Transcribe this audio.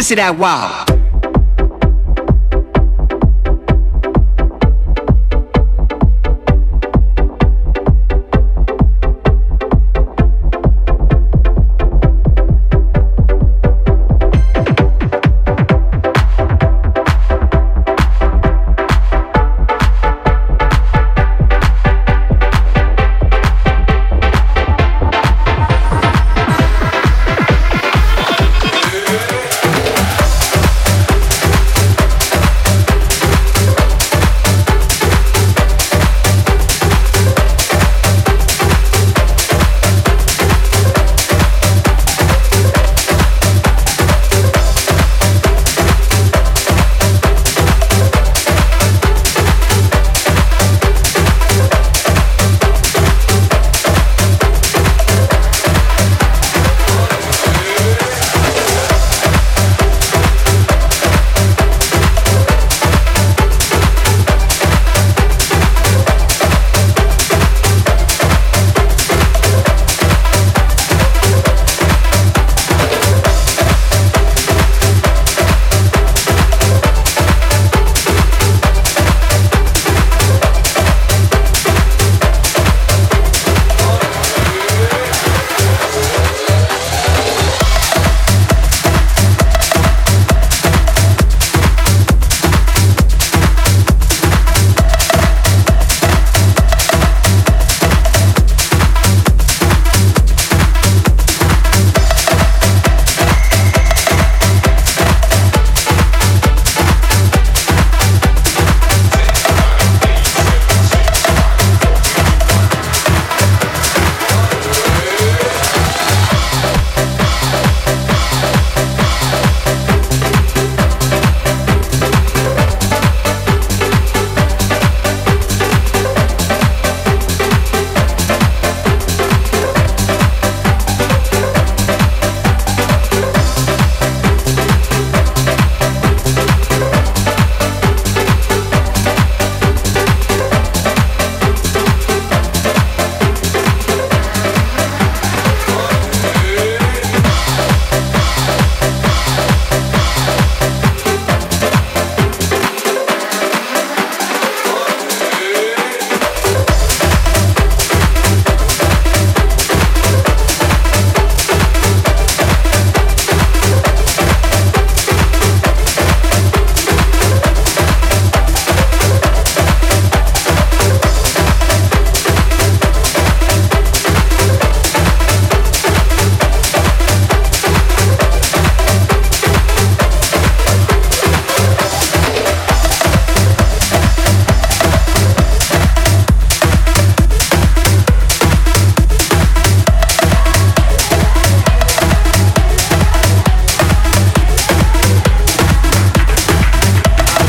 Sissy that wow.